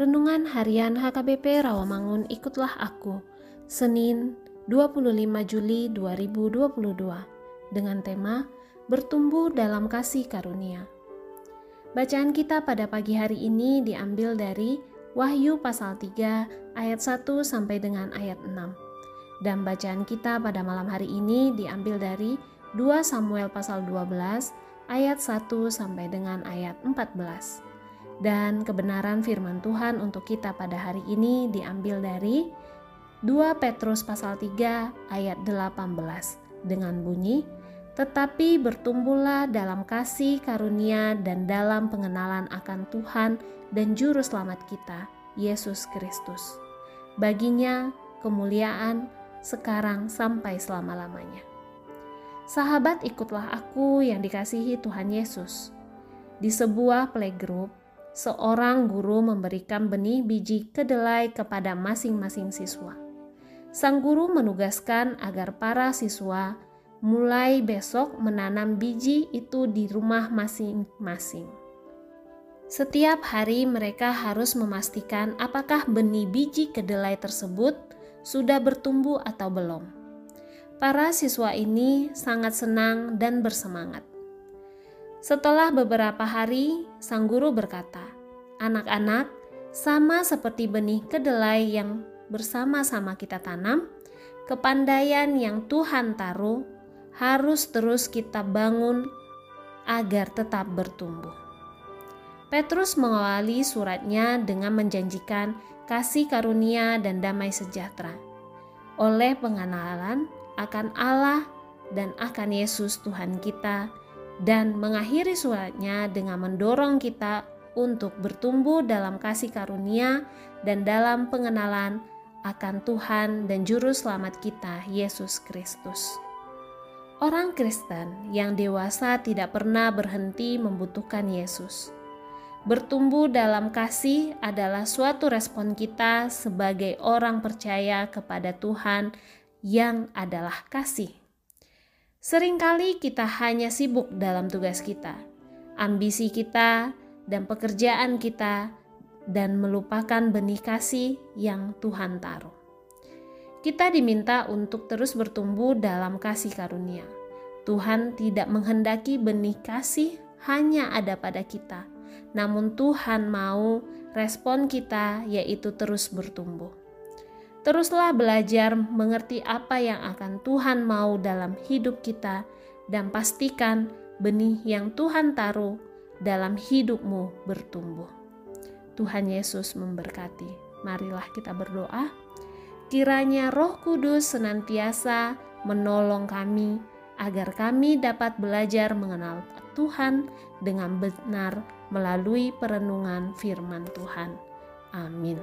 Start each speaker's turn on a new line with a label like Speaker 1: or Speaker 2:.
Speaker 1: Renungan Harian HKBP Rawamangun Ikutlah Aku, Senin 25 Juli 2022, dengan tema Bertumbuh dalam Kasih Karunia. Bacaan kita pada pagi hari ini diambil dari Wahyu pasal 3 ayat 1 sampai dengan ayat 6. Dan bacaan kita pada malam hari ini diambil dari 2 Samuel pasal 12 ayat 1 sampai dengan ayat 14. Dan kebenaran firman Tuhan untuk kita pada hari ini diambil dari 2 Petrus pasal 3 ayat 18 dengan bunyi tetapi bertumbuhlah dalam kasih karunia dan dalam pengenalan akan Tuhan dan juru selamat kita Yesus Kristus. Baginya kemuliaan sekarang sampai selama-lamanya. Sahabat ikutlah aku yang dikasihi Tuhan Yesus. Di sebuah playgroup seorang guru memberikan benih biji kedelai kepada masing-masing siswa. Sang guru menugaskan agar para siswa mulai besok menanam biji itu di rumah masing-masing. Setiap hari mereka harus memastikan apakah benih biji kedelai tersebut sudah bertumbuh atau belum. Para siswa ini sangat senang dan bersemangat. Setelah beberapa hari, sang guru berkata, "Anak-anak, sama seperti benih kedelai yang bersama-sama kita tanam, kepandaian yang Tuhan taruh harus terus kita bangun agar tetap bertumbuh." Petrus mengawali suratnya dengan menjanjikan kasih karunia dan damai sejahtera oleh pengenalan akan Allah dan akan Yesus Tuhan kita dan mengakhiri suratnya dengan mendorong kita untuk bertumbuh dalam kasih karunia dan dalam pengenalan akan Tuhan dan Juru Selamat kita, Yesus Kristus. Orang Kristen yang dewasa tidak pernah berhenti membutuhkan Yesus. Bertumbuh dalam kasih adalah suatu respon kita sebagai orang percaya kepada Tuhan yang adalah kasih. Seringkali kita hanya sibuk dalam tugas kita, ambisi kita, dan pekerjaan kita, dan melupakan benih kasih yang Tuhan taruh. Kita diminta untuk terus bertumbuh dalam kasih karunia. Tuhan tidak menghendaki benih kasih hanya ada pada kita, namun Tuhan mau respon kita, yaitu terus bertumbuh. Teruslah belajar mengerti apa yang akan Tuhan mau dalam hidup kita, dan pastikan benih yang Tuhan taruh dalam hidupmu bertumbuh. Tuhan Yesus memberkati. Marilah kita berdoa. Kiranya Roh Kudus senantiasa menolong kami agar kami dapat belajar mengenal Tuhan dengan benar melalui perenungan firman Tuhan. Amin.